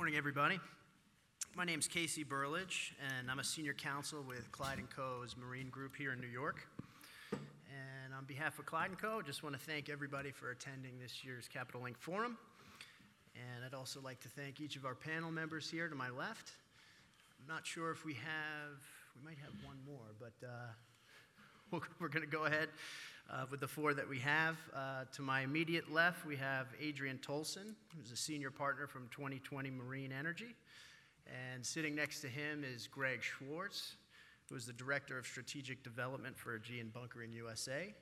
Morning, everybody. My name is Casey Burledge, and I'm a senior counsel with Clyde & Co.'s Marine Group here in New York. And on behalf of Clyde & Co., I just want to thank everybody for attending this year's Capital Link Forum. And I'd also like to thank each of our panel members here to my left. I'm not sure if we have, we might have one more, but uh, we're going to go ahead uh, with the four that we have. Uh, to my immediate left, we have Adrian Tolson, who's a senior partner from 2020 Marine Energy. And sitting next to him is Greg Schwartz, who is the Director of Strategic Development for G Aegean Bunkering USA,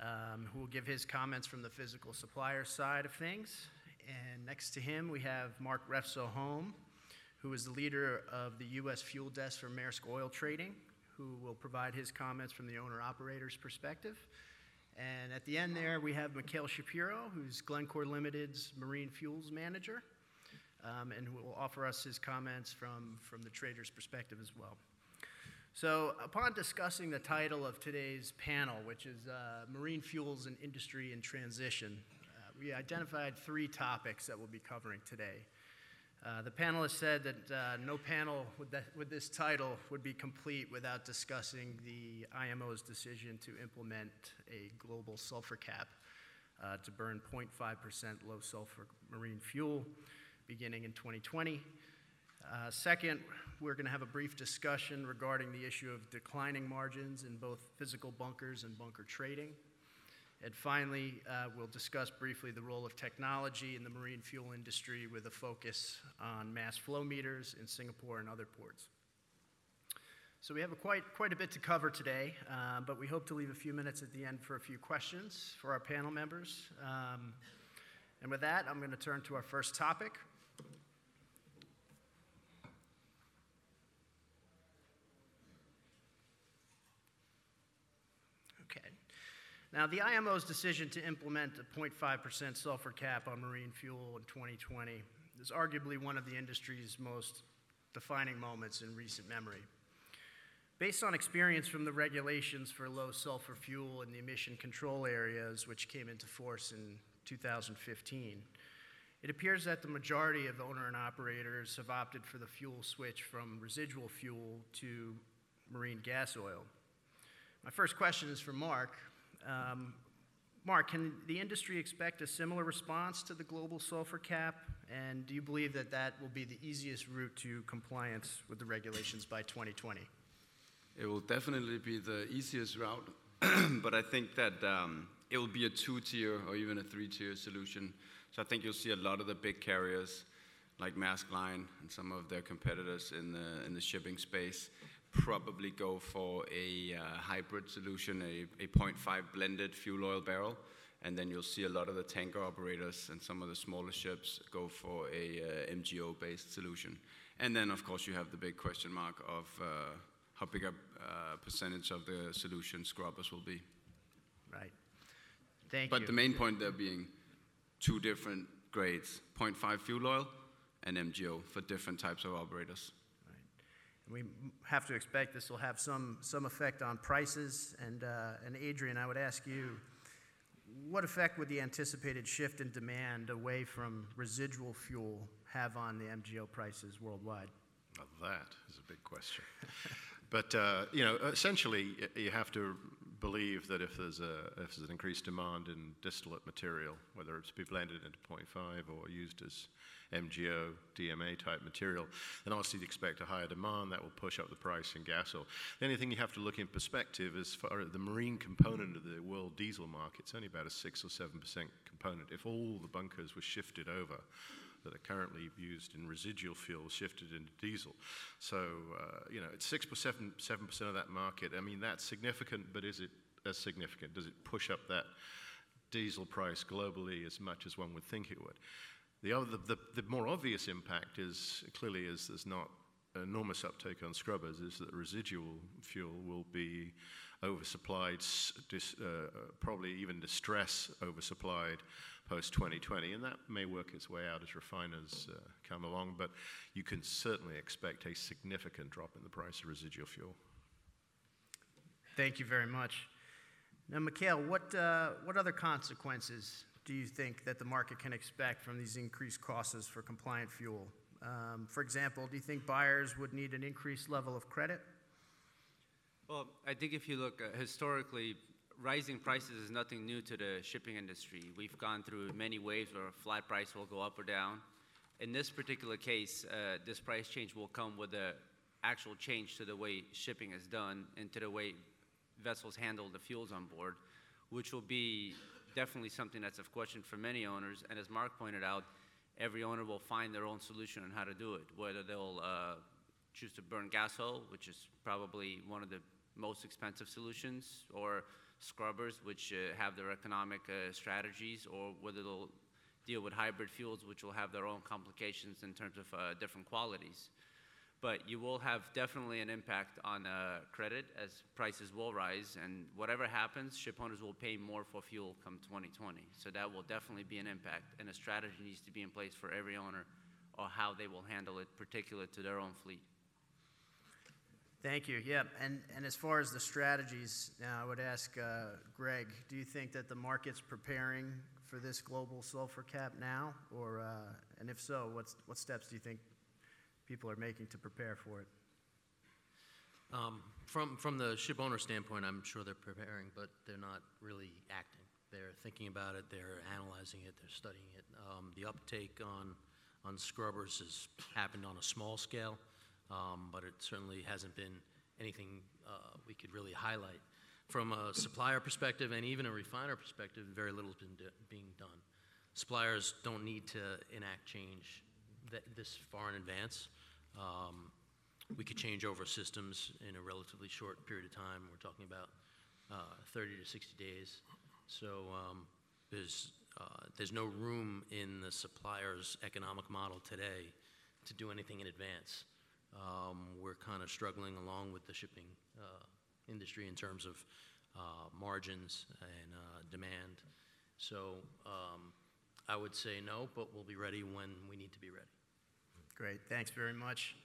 um, who will give his comments from the physical supplier side of things. And next to him, we have Mark Refso Home, who is the leader of the U.S. Fuel Desk for Maersk Oil Trading, who will provide his comments from the owner operator's perspective. And at the end there, we have Mikhail Shapiro, who's Glencore Limited's Marine Fuels Manager, um, and who will offer us his comments from, from the trader's perspective as well. So, upon discussing the title of today's panel, which is uh, Marine Fuels and Industry in Transition, uh, we identified three topics that we'll be covering today. Uh, the panelists said that uh, no panel with, that, with, this title would be complete without discussing the IMO's decision to implement a global sulfur cap uh, to burn 0.5% low sulfur marine fuel beginning in 2020. Uh, second, we're going to have a brief discussion regarding the issue of declining margins in both physical bunkers and bunker trading. And finally, uh, we'll discuss briefly the role of technology in the marine fuel industry with a focus on mass flow meters in Singapore and other ports. So we have a quite, quite a bit to cover today, uh, but we hope to leave a few minutes at the end for a few questions for our panel members. Um, and with that, I'm going to turn to our first topic, Now, the IMO's decision to implement a 0.5% sulfur cap on marine fuel in 2020 is arguably one of the industry's most defining moments in recent memory. Based on experience from the regulations for low sulfur fuel in the emission control areas, which came into force in 2015, it appears that the majority of owner and operators have opted for the fuel switch from residual fuel to marine gas oil. My first question is for Mark. Um, Mark, can the industry expect a similar response to the global sulfur cap? And do you believe that that will be the easiest route to compliance with the regulations by 2020? It will definitely be the easiest route, but I think that um, it will be a two tier or even a three tier solution. So I think you'll see a lot of the big carriers like Maersk Line and some of their competitors in the, in the shipping space probably go for a uh, hybrid solution, a, a 0.5 blended fuel oil barrel. And then you'll see a lot of the tanker operators and some of the smaller ships go for a uh, MGO based solution. And then, of course, you have the big question mark of uh, how big a uh, percentage of the solution scrubbers will be. Right. Thank you. But the main point there being two different grades 0.5 fuel oil and MGO for different types of operators. We have to expect this will have some, some effect on prices. And, uh, and Adrian, I would ask you, what effect would the anticipated shift in demand away from residual fuel have on the MGO prices worldwide? Well, that is a big question. but, uh, you know, essentially, you have to believe that if there's, a, if there's an increased demand in distillate material, whether it's be blended into 0.5 or used as MGO, DMA type material, then obviously you expect a higher demand that will push up the price in gas oil. The only thing you have to look in perspective is for the marine component of the world diesel market, it's only about a 6 or 7% component. If all the bunkers were shifted over, that are currently used in residual fuel shifted into diesel. So, uh, you know, it's 6 7, 7% of that market. I mean, that's significant, but is it as significant? Does it push up that diesel price globally as much as one would think it would? The, other, the, the more obvious impact is clearly is there's not enormous uptake on scrubbers is that residual fuel will be oversupplied, dis, uh, probably even distress oversupplied post 2020, and that may work its way out as refiners uh, come along, but you can certainly expect a significant drop in the price of residual fuel. Thank you very much. Now, Mikhail, what, uh, what other consequences do you think that the market can expect from these increased costs for compliant fuel? Um, For example, do you think buyers would need an increased level of credit? Well, I think if you look uh, historically, rising prices is nothing new to the shipping industry. We've gone through many waves where a flat price will go up or down. In this particular case, uh, this price change will come with a actual change to the way shipping is done and to the way vessels handle the fuels on board, which will be definitely something that's of question for many owners. And as Mark pointed out, every owner will find their own solution on how to do it, whether they'll uh, choose to burn gas oil, which is probably one of the most expensive solutions, or scrubbers, which uh, have their economic uh, strategies, or whether they'll deal with hybrid fuels, which will have their own complications in terms of uh, different qualities. But you will have definitely an impact on uh, credit as prices will rise, and whatever happens, ship owners will pay more for fuel come 2020. So that will definitely be an impact, and a strategy needs to be in place for every owner or how they will handle it, particular to their own fleet. Thank you. Yeah, and, and as far as the strategies, now I would ask uh, Greg, do you think that the market's preparing for this global sulfur cap now? Or, uh, and if so, what's, what steps do you think people are making to prepare for it? Um, From, from the ship owner standpoint, I'm sure they're preparing, but they're not really acting. They're thinking about it, they're analyzing it, they're studying it. Um, The uptake on, on scrubbers has happened on a small scale, um, but it certainly hasn't been anything uh, we could really highlight. From a supplier perspective and even a refiner perspective, very little's been being done. Suppliers don't need to enact change this far in advance. Um, we could change over systems in a relatively short period of time. We're talking about uh, 30 to 60 days. So um, uh, there's no room in the supplier's economic model today to do anything in advance. Um, we're kind of struggling along with the shipping uh, industry in terms of uh, margins and uh, demand. So um, I would say no, but we'll be ready when we need to be ready. Great, thanks very much.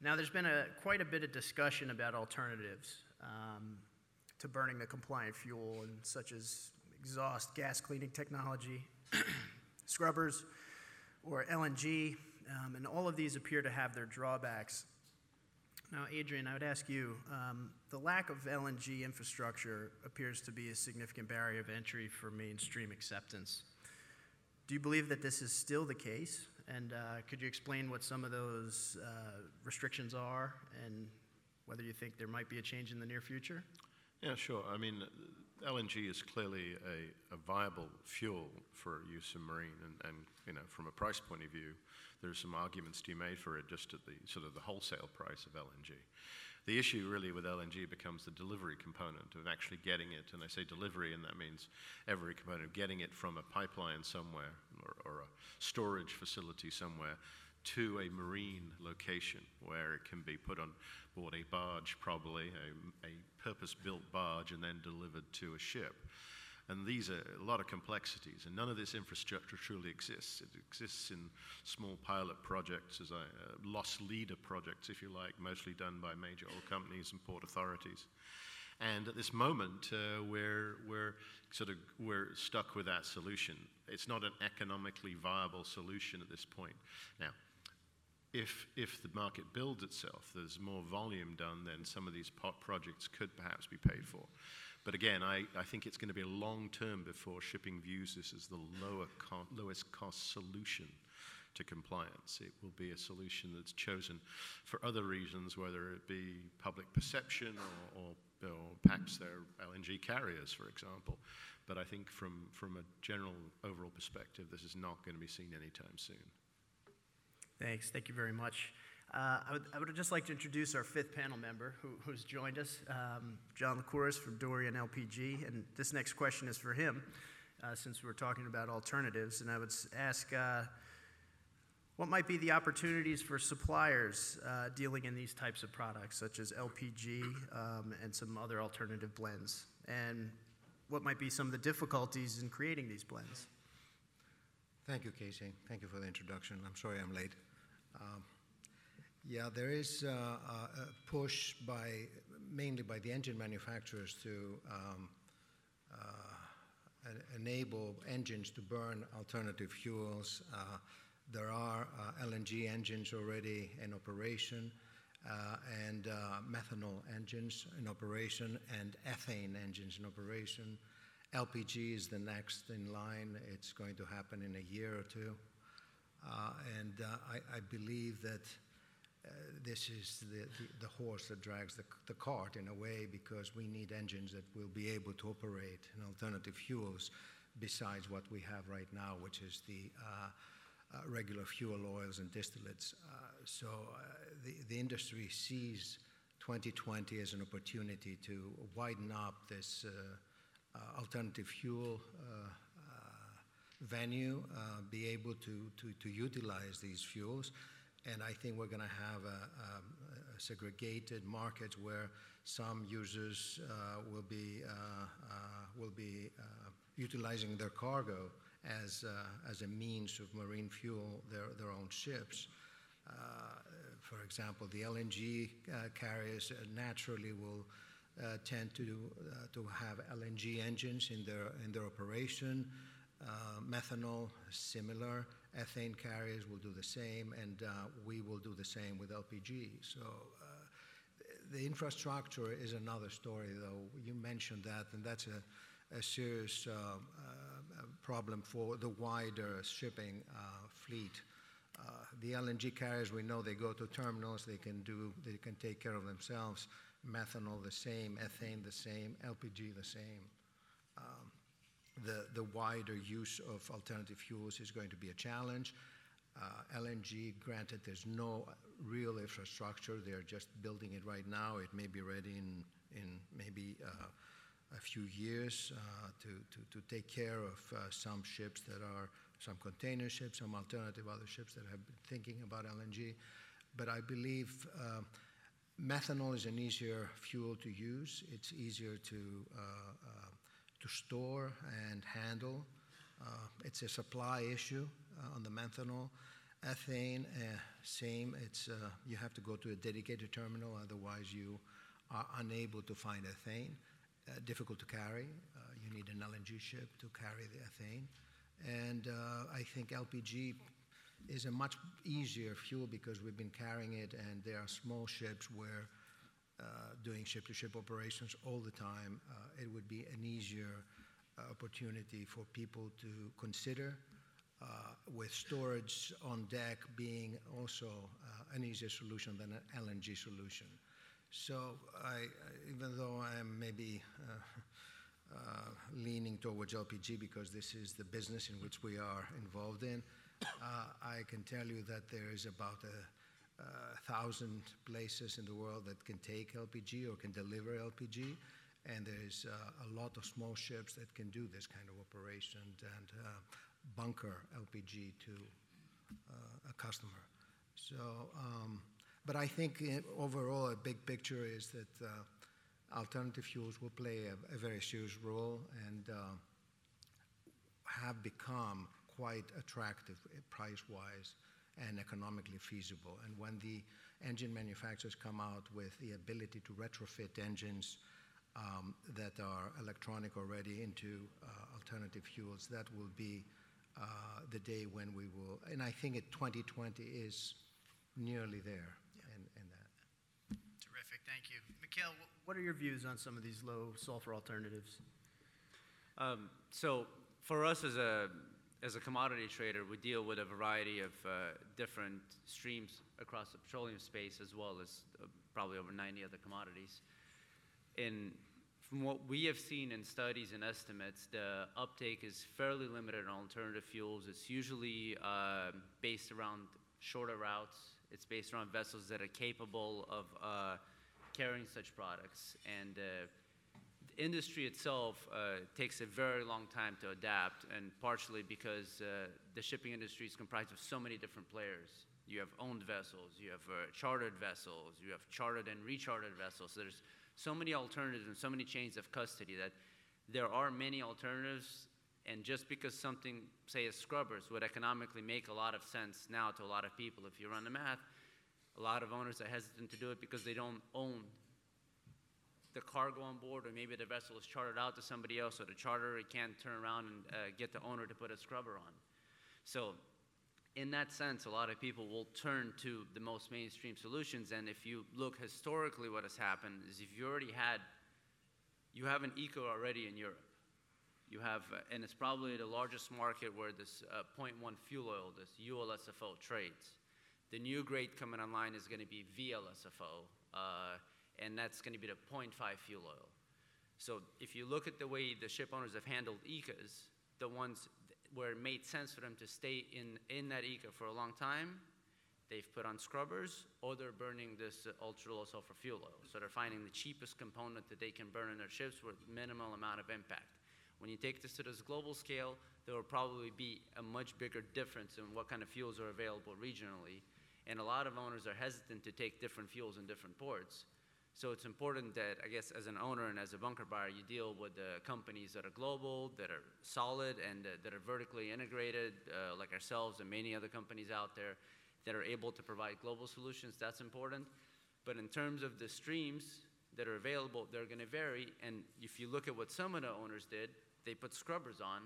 Now, there's been a, quite a bit of discussion about alternatives um, to burning the compliant fuel, and such as exhaust gas cleaning technology, scrubbers, or LNG, um, and all of these appear to have their drawbacks. Now, Adrian, I would ask you um, the lack of LNG infrastructure appears to be a significant barrier of entry for mainstream acceptance. Do you believe that this is still the case? And uh, could you explain what some of those uh, restrictions are and whether you think there might be a change in the near future? Yeah, sure. I mean, LNG is clearly a, a viable fuel for use in marine, and, and you know, from a price point of view, there are some arguments to be made for it just at the sort of the wholesale price of LNG. The issue really with LNG becomes the delivery component of actually getting it, and I say delivery, and that means every component of getting it from a pipeline somewhere or, or a storage facility somewhere to a marine location where it can be put on board a barge, probably a, a purpose-built barge, and then delivered to a ship. And these are a lot of complexities, and none of this infrastructure truly exists. It exists in small pilot projects, as I, uh, loss leader projects, if you like, mostly done by major oil companies and port authorities. And at this moment, uh, we're, we're sort of we're stuck with that solution. It's not an economically viable solution at this point. Now, if, if the market builds itself, there's more volume done, then some of these pot projects could perhaps be paid for. But again, I, I think it's going to be a long term before shipping views this as the lower co- lowest cost solution to compliance. It will be a solution that's chosen for other reasons, whether it be public perception or, or, or perhaps their LNG carriers, for example. But I think from, from a general overall perspective, this is not going to be seen anytime soon. Thanks. Thank you very much. Uh, I, would, I would just like to introduce our fifth panel member who, who's joined us, um, John Lycouris from Dorian LPG. And this next question is for him, uh, since we're talking about alternatives. And I would ask uh, what might be the opportunities for suppliers uh, dealing in these types of products, such as LPG um, and some other alternative blends? And what might be some of the difficulties in creating these blends? Thank you, Casey. Thank you for the introduction. I'm sorry I'm late. Um, yeah, there is uh, a push by mainly by the engine manufacturers to um, uh, enable engines to burn alternative fuels. Uh, there are uh, LNG LNG engines already in operation, uh, and uh, methanol engines in operation, and ethane engines in operation. LPG is the next in line. It's going to happen in a year or two. Uh, and uh, I, I believe that uh, this is the, the, the horse that drags the, the cart in a way because we need engines that will be able to operate in alternative fuels besides what we have right now, which is the uh, uh, regular fuel oils and distillates. Uh, so the, the industry sees 2020 as an opportunity to widen up this alternative fuel venue, uh, be able to, to, to utilize these fuels. And I think we're going to have a, um, a segregated markets where some users uh, will be, uh, uh, will be uh, utilizing their cargo as, uh, as a means of marine fuel their, their own ships. For example, the LNG carriers naturally will tend to, to have LNG engines in their, in their operation. Uh, methanol, similar. Ethane carriers will do the same, and uh, we will do the same with LPG. So uh, the infrastructure is another story, though. You mentioned that, and that's a, a serious uh, uh, problem for the wider shipping uh, fleet. The LNG carriers, we know they go to terminals, they can do, they can take care of themselves. Methanol, the same. Ethane, the same. LPG, the same. Um, the, the wider use of alternative fuels is going to be a challenge. Uh, LNG, granted, there's no real infrastructure. They're just building it right now. It may be ready in, in maybe uh, a few years uh, to, to, to take care of uh, some ships that are, some container ships, some alternative other ships that have been thinking about LNG. But I believe uh, methanol is an easier fuel to use. It's easier to, uh, to store and handle. Uh, it's a supply issue uh, on the methanol. Ethane, uh, same. It's, uh, you have to go to a dedicated terminal, otherwise you are unable to find ethane. Difficult to carry. You need an LNG ship to carry the ethane. And I think LPG is a much easier fuel because we've been carrying it, and there are small ships where doing ship-to-ship operations all the time, uh, it would be an easier uh, opportunity for people to consider, uh, with storage on deck being also uh, an easier solution than an LNG solution. So I, even though I'm maybe uh, uh, leaning towards LPG because this is the business in which we are involved in, uh, I can tell you that there is about a, a thousand places in the world that can take LPG or can deliver LPG, and there's uh, a lot of small ships that can do this kind of operation and uh, bunker LPG to uh, a customer. So, um, but I think uh, overall, a big picture is that uh, alternative fuels will play a, very serious role and uh, have become quite attractive price-wise and economically feasible. And when the engine manufacturers come out with the ability to retrofit engines um, that are electronic already into uh, alternative fuels, that will be uh, the day when we will. And I think it 2020 is nearly there in, in that. Terrific, thank you. Mikhail, what are your views on some of these low sulfur alternatives? Um, so for us as a as a commodity trader, we deal with a variety of uh, different streams across the petroleum space, as well as uh, probably over 90 other commodities. And from what we have seen in studies and estimates, the uptake is fairly limited on alternative fuels. It's usually uh, based around shorter routes. It's based around vessels that are capable of uh, carrying such products. And uh, industry itself uh, takes a very long time to adapt, and partially because uh, the shipping industry is comprised of so many different players. You have owned vessels, you have uh, chartered vessels, you have chartered and rechartered vessels. So there's so many alternatives and so many chains of custody that there are many alternatives. And just because something, say, as scrubbers, would economically make a lot of sense now to a lot of people, if you run the math, a lot of owners are hesitant to do it because they don't own the cargo on board, or maybe the vessel is chartered out to somebody else, so the charterer can't turn around and uh, get the owner to put a scrubber on. So in that sense, a lot of people will turn to the most mainstream solutions. And if you look historically, what has happened is if you already had, you have an ECA already in Europe. You have, uh, and it's probably the largest market where this uh, 0.1 fuel oil, this ULSFO trades. The new grade coming online is going to be VLSFO, uh, and that's going to be the 0.5 fuel oil. So if you look at the way the ship owners have handled ECAs, the ones where it made sense for them to stay in, in that ECA for a long time, they've put on scrubbers or they're burning this uh, ultra low sulfur fuel oil. So they're finding the cheapest component that they can burn in their ships with minimal amount of impact. When you take this to this global scale, there will probably be a much bigger difference in what kind of fuels are available regionally. And a lot of owners are hesitant to take different fuels in different ports. So it's important that, I guess, as an owner and as a bunker buyer, you deal with the companies that are global, that are solid, and uh, that are vertically integrated, uh, like ourselves and many other companies out there that are able to provide global solutions. That's important. But in terms of the streams that are available, they're going to vary. And if you look at what some of the owners did, they put scrubbers on,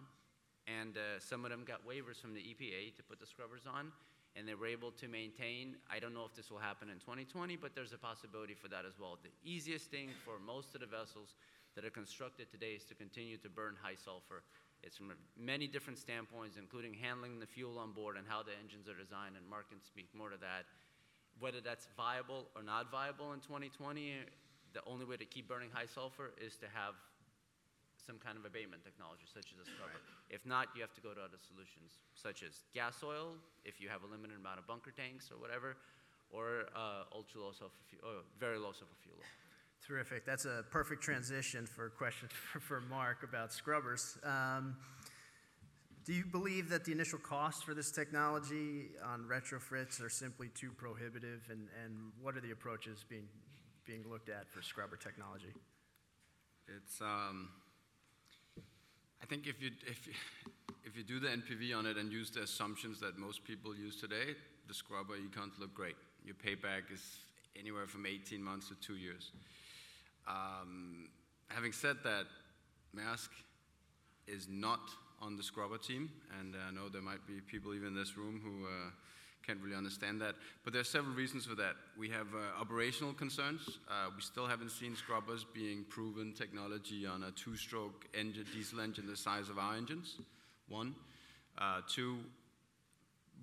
and uh, some of them got waivers from the EPA to put the scrubbers on and they were able to maintain. I don't know if this will happen in 2020, but there's a possibility for that as well. The easiest thing for most of the vessels that are constructed today is to continue to burn high sulfur. It's from many different standpoints, including handling the fuel on board and how the engines are designed, and Mark can speak more to that. Whether that's viable or not viable in 2020, the only way to keep burning high sulfur is to have some kind of abatement technology, such as a scrubber. If not, you have to go to other solutions, such as gas oil, if you have a limited amount of bunker tanks or whatever, or uh, ultra low sulfur, fu- uh, very low sulfur fuel oil. Terrific. That's a perfect transition for a question for, for Mark about scrubbers. Um, do you believe that the initial costs for this technology on retrofits are simply too prohibitive? And, and what are the approaches being, being looked at for scrubber technology? It's, um, I think if you, if, you- if you do the NPV on it and use the assumptions that most people use today, the scrubber econs look great. Your payback is anywhere from 18 months to two years. Um, having said that, Maersk is not on the scrubber team, and I know there might be people even in this room who uh, can't really understand that. But there are several reasons for that. We have uh, operational concerns. Uh, we still haven't seen scrubbers being proven technology on a two-stroke engine, diesel engine the size of our engines. One, uh, two.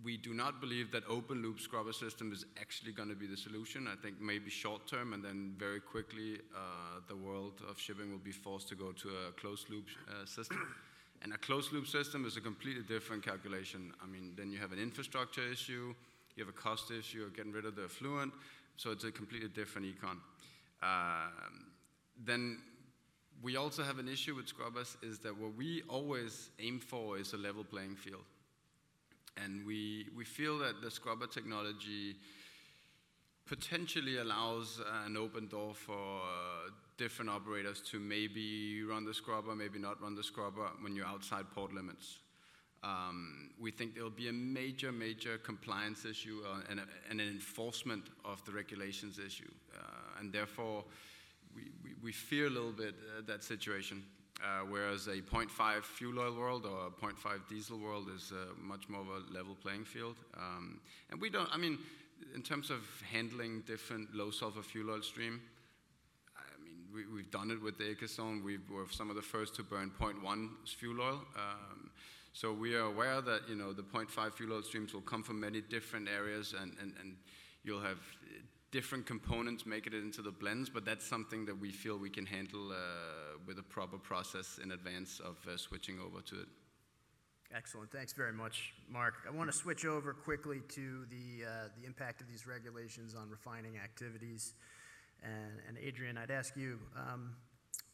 We do not believe that open loop scrubber system is actually going to be the solution. I think maybe short term, and then very quickly, uh, the world of shipping will be forced to go to a closed loop uh, system. And a closed loop system is a completely different calculation. I mean, then you have an infrastructure issue, you have a cost issue of getting rid of the effluent, so it's a completely different econ. Um, then we also have an issue with scrubbers is that what we always aim for is a level playing field. And we, we feel that the scrubber technology potentially allows an open door for uh, different operators to maybe run the scrubber, maybe not run the scrubber when you're outside port limits. Um, we think there will be a major, major compliance issue uh, and, a, and, an enforcement of the regulations issue. Uh, and therefore, we, we, we, fear a little bit uh, that situation. Uh, whereas a 0.5 fuel oil world or a 0.5 diesel world is uh, much more of a level playing field. Um, and we don't, I mean, in terms of handling different low sulfur fuel oil stream, I mean, we, have done it with the Ecozone. We were some of the first to burn 0.1 fuel oil. Um, so we are aware that, you know, the 0.5 fuel oil streams will come from many different areas and, and, and you'll have different components making it into the blends, but that's something that we feel we can handle uh, with a proper process in advance of uh, switching over to it. Excellent. Thanks very much, Mark. I want to switch over quickly to the, uh, the impact of these regulations on refining activities. And, Adrian, I'd ask you, um,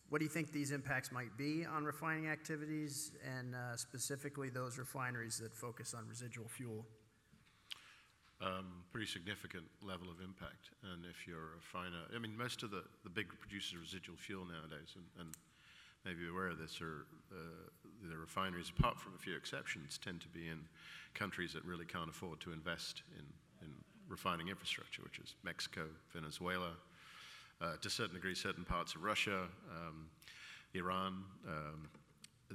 what do you think these impacts might be on refining activities and uh, specifically those refineries that focus on residual fuel? Um, pretty significant level of impact. And if you're a refiner, I mean, most of the, the big producers of residual fuel nowadays, and, and maybe aware of this, are uh, the refineries, apart from a few exceptions, tend to be in countries that really can't afford to invest in, in refining infrastructure, which is Mexico, Venezuela, uh, to a certain degree, certain parts of Russia, um, Iran. Um,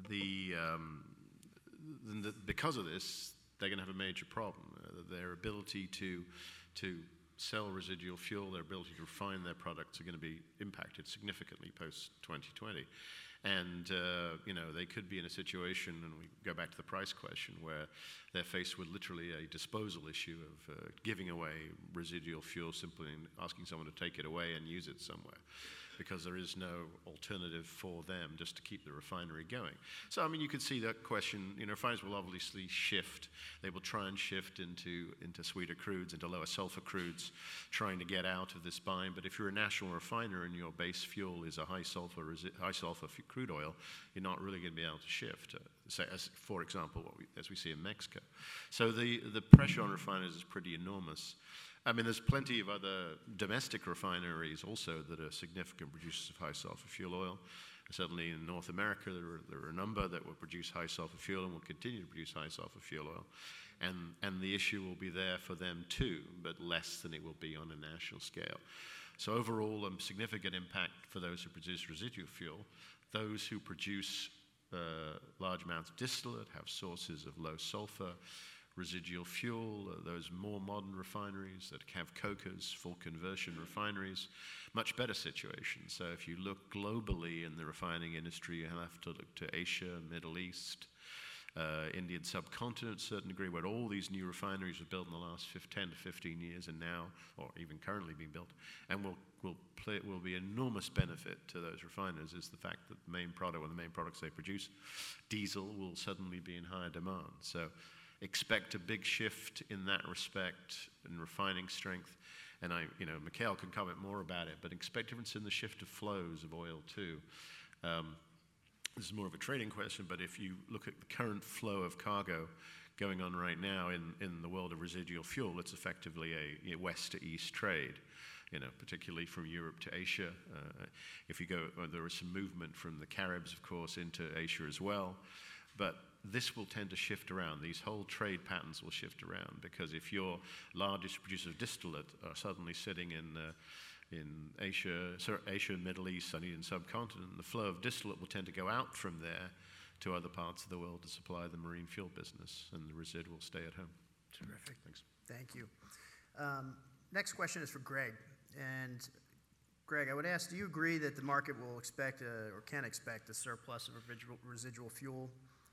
the, um, the, because of this, they're going to have a major problem. Uh, their ability to, to sell residual fuel, their ability to refine their products are going to be impacted significantly post 2020. And, uh, you know, they could be in a situation, and we go back to the price question, where they're faced with literally a disposal issue of uh, giving away residual fuel simply asking someone to take it away and use it somewhere because there is no alternative for them just to keep the refinery going. So, I mean, you could see that question. You know, refiners will obviously shift. They will try and shift into, into sweeter crudes, into lower sulfur crudes, trying to get out of this bind. But if you're a national refiner and your base fuel is a high sulfur, resi- high sulfur f- crude oil, you're not really going to be able to shift. Uh, say, as, for example, we, as we see in Mexico. So the, the pressure on refiners is pretty enormous. I mean, there's plenty of other domestic refineries also that are significant producers of high sulfur fuel oil. Certainly in North America, there are, there are a number that will produce high sulfur fuel and will continue to produce high sulfur fuel oil. And, and the issue will be there for them too, but less than it will be on a national scale. So, overall, a significant impact for those who produce residual fuel. Those who produce uh, large amounts of distillate have sources of low sulfur residual fuel, uh, those more modern refineries that have cokers, for conversion refineries, much better situation. So if you look globally in the refining industry, you have to look to Asia, Middle East, uh, Indian subcontinent, certain degree, where all these new refineries were built in the last 10 to 15 years and now, or even currently being built, and will, will, play, will be enormous benefit to those refiners is the fact that the main product, or the main products they produce, diesel, will suddenly be in higher demand. So expect a big shift in that respect in refining strength. And I, you know, Mikhail can comment more about it, but expect difference in the shift of flows of oil too. Um, this is more of a trading question, but if you look at the current flow of cargo going on right now in, in the world of residual fuel, it's effectively a, west to east trade, you know, particularly from Europe to Asia. Uh, if you go, well, there is some movement from the Caribs, of course, into Asia as well. But this will tend to shift around. These whole trade patterns will shift around because if your largest producer of distillate are suddenly sitting in uh, in Asia, Asia Middle East, and even subcontinent, the flow of distillate will tend to go out from there to other parts of the world to supply the marine fuel business, and the resid will stay at home. Terrific. Thanks. Thank you. Um, Next question is for Greg. And Greg, I would ask, do you agree that the market will expect a- or can expect a surplus of residual- residual fuel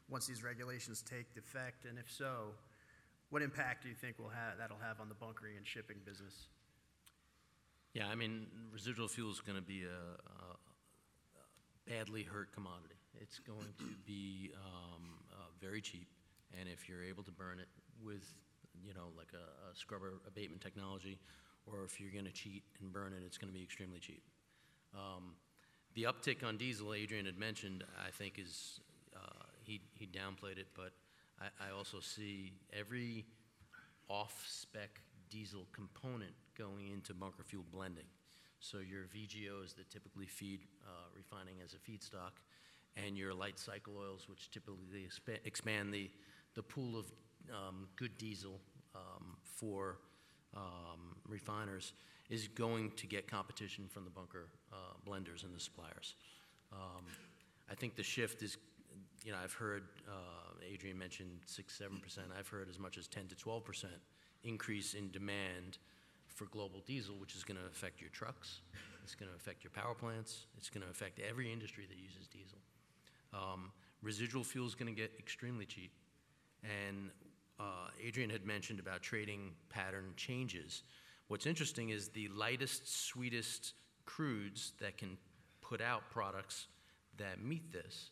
once these regulations take effect? And if so, what impact do you think will have, that'll have on the bunkering and shipping business? Yeah, I mean, residual fuel is going to be a, a badly hurt commodity. It's going to be um, uh, very cheap, and if you're able to burn it with, you know, like a, a scrubber abatement technology, or if you're going to cheat and burn it, it's going to be extremely cheap. Um, the uptick on diesel, Adrian had mentioned, I think is he he downplayed it, but I, I also see every off-spec diesel component going into bunker fuel blending. So your VGOs that typically feed uh, refining as a feedstock, and your light cycle oils, which typically expa- expand the, the pool of um, good diesel um, for um, refiners, is going to get competition from the bunker uh, blenders and the suppliers. Um, I think the shift is, you know, I've heard uh, Adrian mentioned six, seven percent. I've heard as much as ten to twelve percent increase in demand for global diesel, which is going to affect your trucks. It's going to affect your power plants. It's going to affect every industry that uses diesel. Um, residual fuel is going to get extremely cheap, and uh, Adrian had mentioned about trading pattern changes. What's interesting is the lightest, sweetest crudes that can put out products that meet this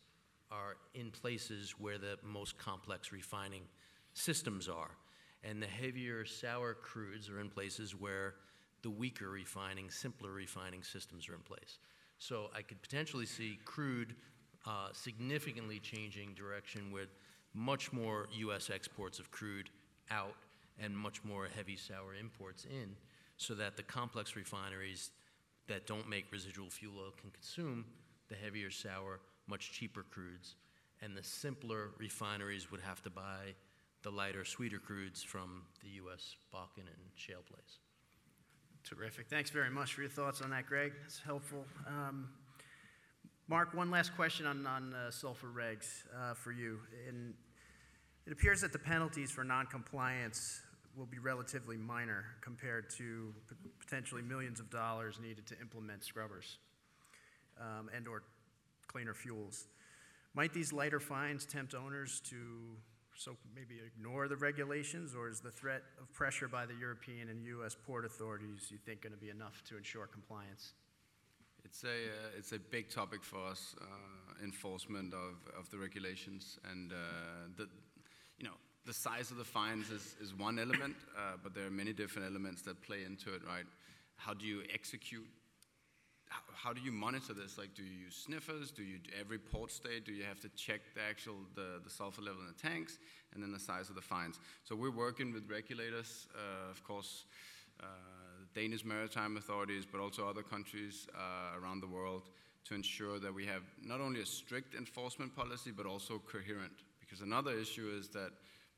are in places where the most complex refining systems are. And the heavier, sour crudes are in places where the weaker refining, simpler refining systems are in place. So I could potentially see crude uh, significantly changing direction with much more U.S. exports of crude out and much more heavy sour imports in, so that the complex refineries that don't make residual fuel oil can consume the heavier sour, much cheaper crudes, and the simpler refineries would have to buy the lighter, sweeter crudes from the U.S. Bakken and shale plays. Terrific. Thanks very much for your thoughts on that, Greg. It's helpful. Um, Mark, one last question on, on uh, sulfur regs uh, for you. And It appears that the penalties for noncompliance will be relatively minor compared to potentially millions of dollars needed to implement scrubbers um, and/or cleaner fuels. Might these lighter fines tempt owners to so maybe ignore the regulations, or is the threat of pressure by the European and U.S. port authorities, you think, going to be enough to ensure compliance? It's a, uh, it's a big topic for us, uh, enforcement of, of the regulations. And uh, the, you know, the size of the fines is, is one element, uh, but there are many different elements that play into it, right? How do you execute? How, do you monitor this? Like, do you use sniffers? Do you, every port state, do you have to check the actual, the, the sulfur level in the tanks? And then the size of the fines. So we're working with regulators, uh, of course, uh, Danish maritime authorities, but also other countries uh, around the world to ensure that we have not only a strict enforcement policy, but also coherent. Because another issue is that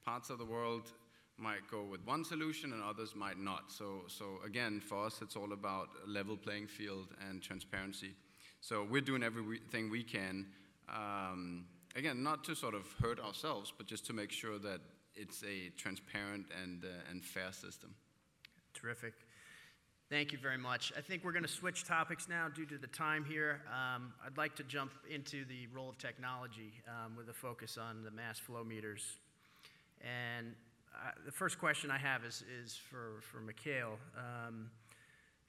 parts of the world might go with one solution and others might not. So, so again, for us, it's all about a level playing field and transparency. So we're doing everything we can. Um, again, not to sort of hurt ourselves, but just to make sure that it's a transparent and, uh, and fair system. Terrific. Thank you very much. I think we're going to switch topics now due to the time here. Um, I'd like to jump into the role of technology um, with a focus on the mass flow meters. And the first question I have is, is for, for Mikhail. Um,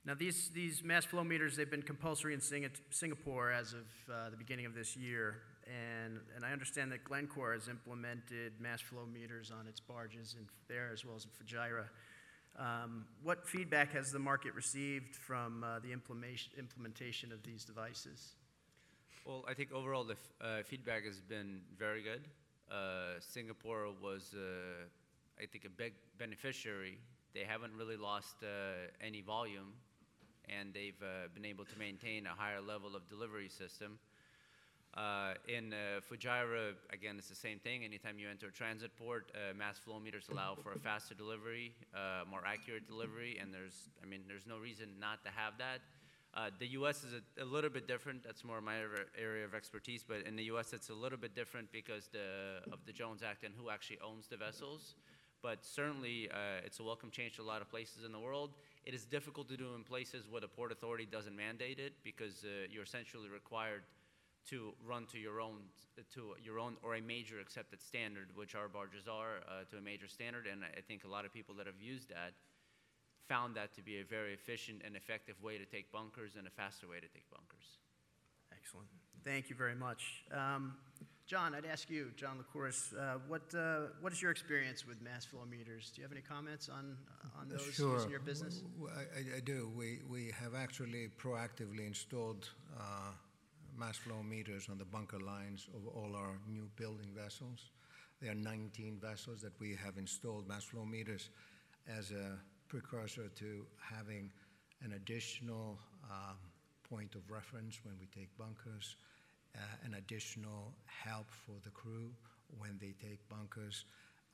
now, these, these mass flow meters, they've been compulsory in Singa- Singapore as of uh, the beginning of this year. And, and I understand that Glencore has implemented mass flow meters on its barges in there as well as in Fujairah. Um, what feedback has the market received from uh, the implementation, implementation of these devices? Well, I think overall the f- uh, feedback has been very good. Uh, Singapore was, uh, I think, a big beneficiary. They haven't really lost uh, any volume, and they've uh, been able to maintain a higher level of delivery system. Uh, in uh, Fujairah, again, it's the same thing. Anytime you enter a transit port, uh, mass flow meters allow for a faster delivery, uh, more accurate delivery, and there's, I mean, there's no reason not to have that. Uh, the U.S. is a, a little bit different. That's more my ar- area of expertise. But in the U.S., it's a little bit different because the, of the Jones Act and who actually owns the vessels. But certainly, uh, it's a welcome change to a lot of places in the world. It is difficult to do in places where the port authority doesn't mandate it because uh, you're essentially required to run to your own to your own or a major accepted standard, which our barges are uh, to a major standard. And I think a lot of people that have used that found that to be a very efficient and effective way to take bunkers and a faster way to take bunkers. Excellent. Thank you very much. Um, John, I'd ask you, John Lycouris, uh, what, uh, what is your experience with mass flow meters? Do you have any comments on, on those Sure. using your business? i do. We, we have actually proactively installed uh, mass flow meters on the bunker lines of all our new building vessels. There are 19 vessels that we have installed mass flow meters as a precursor to having an additional um, point of reference when we take bunkers, uh, an additional help for the crew when they take bunkers.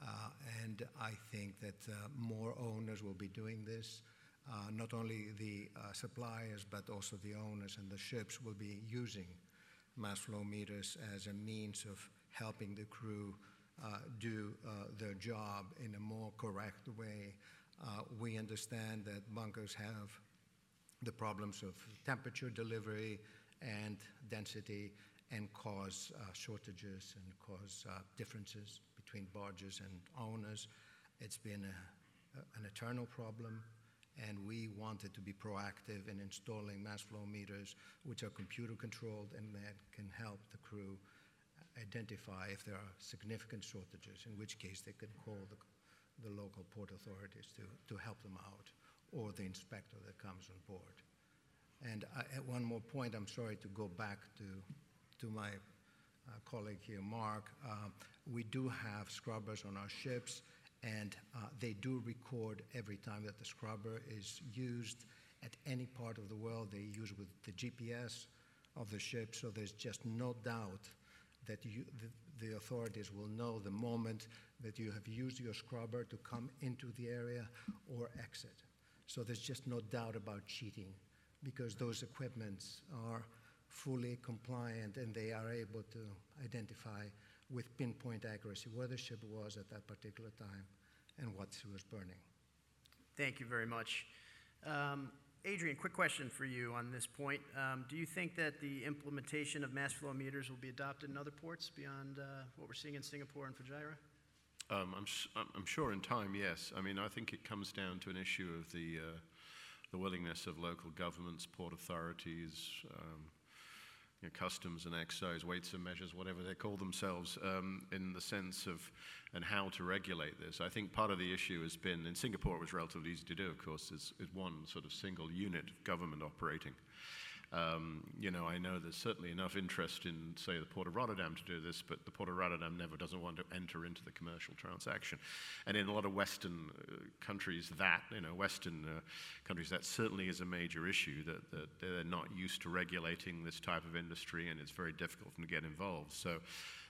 Uh, and I think that uh, more owners will be doing this. Uh, not only the uh, suppliers, but also the owners and the ships will be using mass flow meters as a means of helping the crew uh, do uh, their job in a more correct way. Uh, we understand that bunkers have the problems of temperature delivery and density and cause uh, shortages and cause uh, differences between barges and owners. It's been a, a- an eternal problem, and we wanted to be proactive in installing mass flow meters, which are computer controlled and that can help the crew identify if there are significant shortages, in which case they can call the, the local port authorities to, to help them out, or the inspector that comes on board. And I, at one more point, I'm sorry to go back to, to my uh, colleague here, Mark. Uh, we do have scrubbers on our ships, and uh, they do record every time that the scrubber is used at any part of the world. They use with the GPS of the ship, so there's just no doubt that you, the, the authorities will know the moment that you have used your scrubber to come into the area or exit. So there's just no doubt about cheating because those equipments are fully compliant and they are able to identify with pinpoint accuracy where the ship was at that particular time and what she was burning. Thank you very much. Um, Adrian, quick question for you on this point. Um, do you think that the implementation of mass flow meters will be adopted in other ports beyond uh, what we're seeing in Singapore and Fujairah? Um, I'm, s- I'm- I'm sure in time, yes. I mean, I think it comes down to an issue of the, uh, the willingness of local governments, port authorities, um, you know, customs and excise, weights and measures, whatever they call themselves, um, in the sense of and how to regulate this. I think part of the issue has been in Singapore. It was relatively easy to do, of course. Is, is one sort of single unit of government operating. Um, you know, I know there's certainly enough interest in, say, the Port of Rotterdam to do this, but the Port of Rotterdam never doesn't want to enter into the commercial transaction. And in a lot of Western uh, countries, that, you know, Western uh, countries, that certainly is a major issue, that, that they're not used to regulating this type of industry, and it's very difficult to get involved. So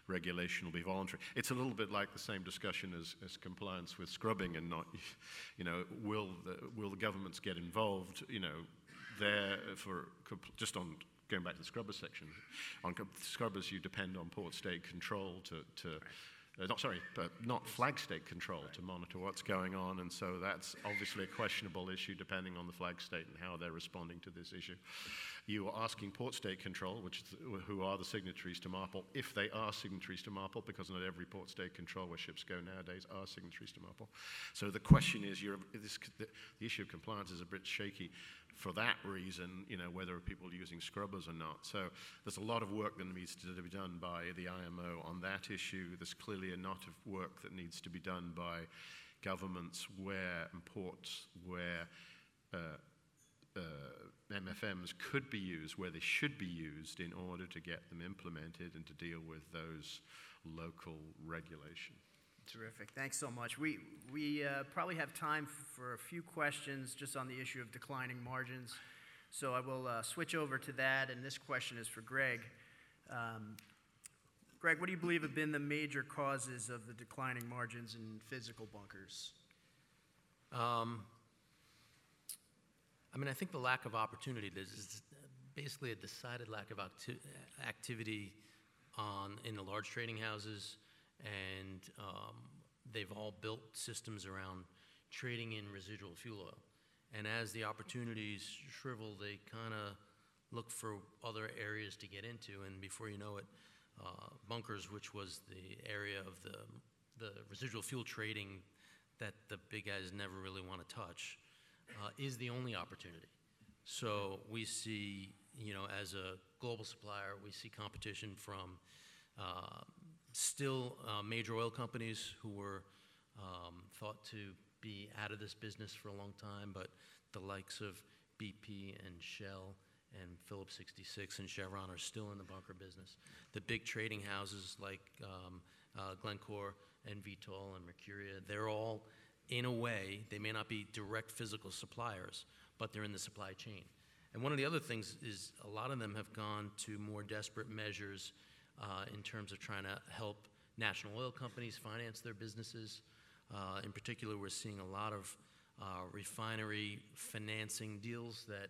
regulation will be voluntary. It's a little bit like the same discussion as, as compliance with scrubbing and not, you know, will the, will the governments get involved, you know, there for just on going back to the scrubber section. On scrubbers, you depend on port state control to, to uh, not sorry, but not flag state control to monitor what's going on, and so that's obviously a questionable issue depending on the flag state and how they're responding to this issue. You are asking port state control, which the, who are the signatories to MARPOL, if they are signatories to MARPOL, because not every port state control where ships go nowadays are signatories to MARPOL. So the question is, this, the, the issue of compliance is a bit shaky for that reason, you know, whether people are using scrubbers or not. So there's a lot of work that needs to be done by the IMO on that issue. There's clearly a lot of work that needs to be done by governments where and ports where uh, uh, MFMs could be used, where they should be used in order to get them implemented and to deal with those local regulations. Terrific. Thanks so much. We, we uh, probably have time for a few questions just on the issue of declining margins. So I will uh, switch over to that, and this question is for Greg. Um, Greg, what do you believe have been the major causes of the declining margins in physical bunkers? Um, I mean, I think the lack of opportunity, there's is basically a decided lack of acti- activity on, in the large trading houses, and um, they've all built systems around trading in residual fuel oil. And as the opportunities shrivel, they kind of look for other areas to get into, and before you know it, uh, bunkers, which was the area of the, the residual fuel trading that the big guys never really want to touch, uh, is the only opportunity. So we see, you know, as a global supplier, we see competition from uh, still uh, major oil companies who were um, thought to be out of this business for a long time, but the likes of BP and Shell and Phillips 66 and Chevron are still in the bunker business. The big trading houses like um, uh, Glencore and Vitol and Mercuria, they're all, in a way, they may not be direct physical suppliers, but they're in the supply chain. And one of the other things is a lot of them have gone to more desperate measures uh, in terms of trying to help national oil companies finance their businesses. Uh, in particular, we're seeing a lot of uh, refinery financing deals that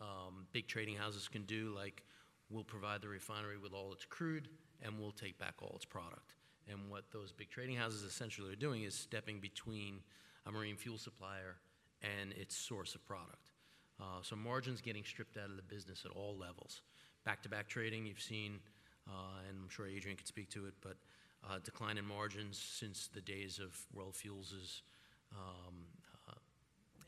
um, big trading houses can do, like we'll provide the refinery with all its crude and we'll take back all its product. And what those big trading houses essentially are doing is stepping between a marine fuel supplier and its source of product. Uh, so margins getting stripped out of the business at all levels. Back-to-back trading, you've seen, and I'm sure Adrian could speak to it, but uh, decline in margins since the days of World Fuels' um, uh,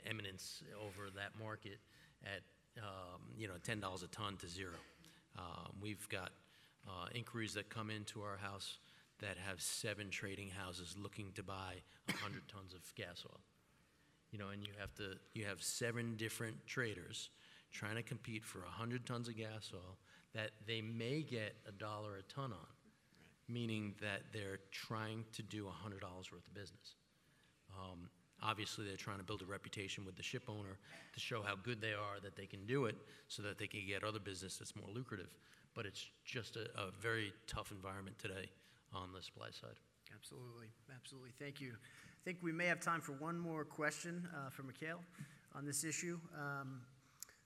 eminence over that market at um, you know ten dollars a ton to zero. Um, we've got uh, inquiries that come into our house that have seven trading houses looking to buy 100 tons of gas oil. You know, and you have to you have seven different traders trying to compete for 100 tons of gas oil that they may get a dollar a ton on, meaning that they're trying to do $100 worth of business. Um, obviously, they're trying to build a reputation with the ship owner to show how good they are that they can do it so that they can get other business that's more lucrative. But it's just a, a very tough environment today on the supply side. Absolutely, absolutely. Thank you. I think we may have time for one more question uh, for Mikhail on this issue. Um,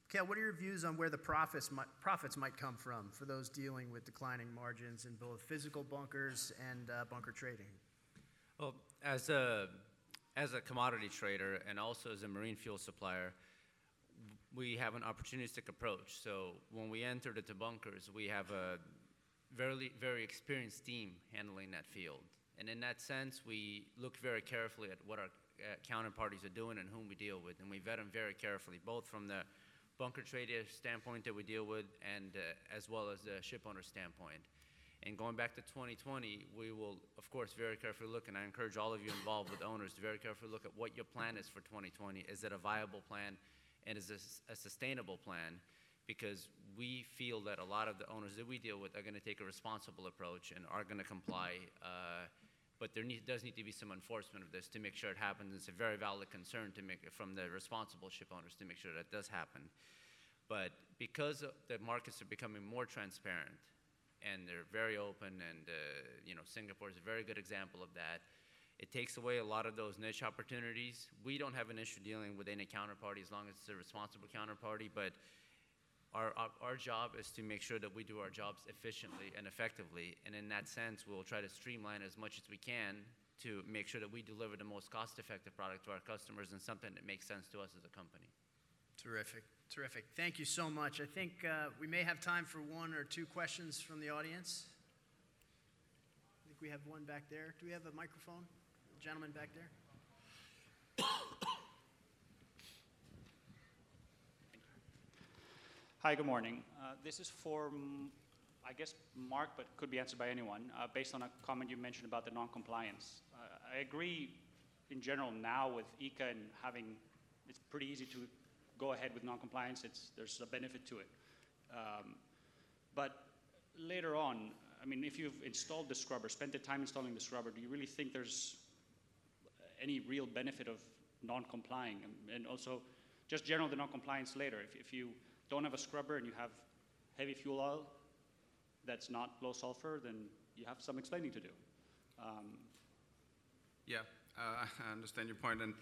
Cal, what are your views on where the profits might, profits might come from for those dealing with declining margins in both physical bunkers and uh, bunker trading? Well, as a, as a commodity trader and also as a marine fuel supplier, we have an opportunistic approach. So when we enter the bunkers, we have a very, very experienced team handling that field. And in that sense, we look very carefully at what our uh, counterparties are doing and whom we deal with. And we vet them very carefully, both from the bunker trader standpoint that we deal with and uh, as well as the ship owner standpoint. And going back to 2020, we will, of course, very carefully look, and I encourage all of you involved with owners to very carefully look at what your plan is for 2020. Is it a viable plan, and is this a sustainable plan? Because we feel that a lot of the owners that we deal with are going to take a responsible approach and are going to comply. Uh, but there need, does need to be some enforcement of this to make sure it happens. It's a very valid concern to make from the responsible ship owners to make sure that does happen. But because the markets are becoming more transparent and they're very open, and uh, you know Singapore is a very good example of that. It takes away a lot of those niche opportunities. We don't have an issue dealing with any counterparty as long as it's a responsible counterparty, but our, our, our job is to make sure that we do our jobs efficiently and effectively, and in that sense, we'll try to streamline as much as we can to make sure that we deliver the most cost-effective product to our customers and something that makes sense to us as a company. Terrific, terrific. Thank you so much. I think uh, we may have time for one or two questions from the audience. I think we have one back there. Do we have a microphone? Gentleman back there? Hi, good morning. Uh, This is for, mm, I guess, Mark, but could be answered by anyone, uh, based on a comment you mentioned about the non-compliance. Uh, I agree in general now with ECA and having, it's pretty easy to go ahead with non-compliance. It's, there's a benefit to it. Um, But later on, I mean, if you've installed the scrubber, spent the time installing the scrubber, do you really think there's any real benefit of non-complying? And- And also, just general the non-compliance later. If, if you don't have a scrubber and you have heavy fuel oil that's not low sulfur, then you have some explaining to do. Um, Yeah, uh, I understand your point. and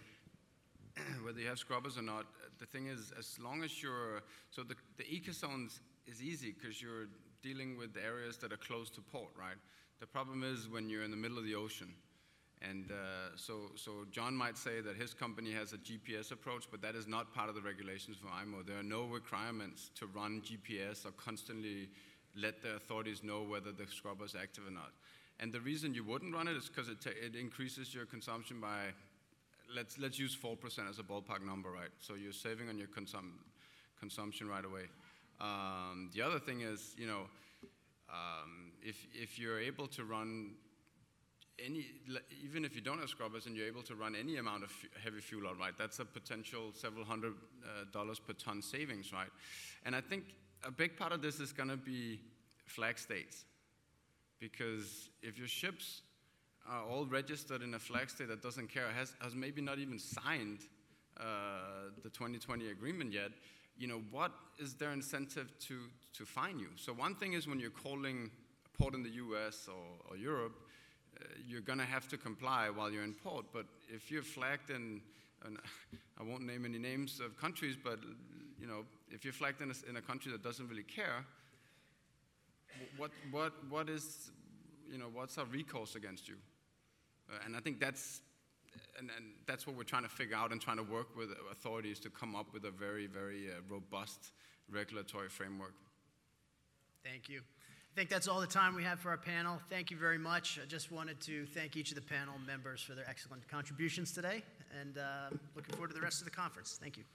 whether you have scrubbers or not, the thing is, as long as you're so the the ECA zones is easy because you're dealing with areas that are close to port, right? The problem is when you're in the middle of the ocean, and uh, so so John might say that his company has a GPS approach, but that is not part of the regulations for IMO. There are no requirements to run GPS or constantly let the authorities know whether the scrubber is active or not. And the reason you wouldn't run it is because it, ta- it increases your consumption by, let's, let's use 4% as a ballpark number, right? So you're saving on your consum- consumption right away. Um, the other thing is, you know, um, if, if you're able to run any, even if you don't have scrubbers and you're able to run any amount of heavy fuel oil, right, that's a potential several hundred uh, dollars per ton savings, right? And I think a big part of this is going to be flag states. Because if your ships are all registered in a flag state that doesn't care, has, has maybe not even signed uh, the 2020 agreement yet, you know, what is their incentive to, to fine you? So one thing is when you're calling a port in the US or, or Europe, you're going to have to comply while you're in port. But if you're flagged in, and I won't name any names of countries, but you know, if you're flagged in a, in a country that doesn't really care, what, what, what is, you know, what's our recourse against you? Uh, and I think that's, and, and that's what we're trying to figure out and trying to work with authorities to come up with a very, very uh, robust regulatory framework. Thank you. I think that's all the time we have for our panel. Thank you very much. I just wanted to thank each of the panel members for their excellent contributions today, and uh, looking forward to the rest of the conference. Thank you.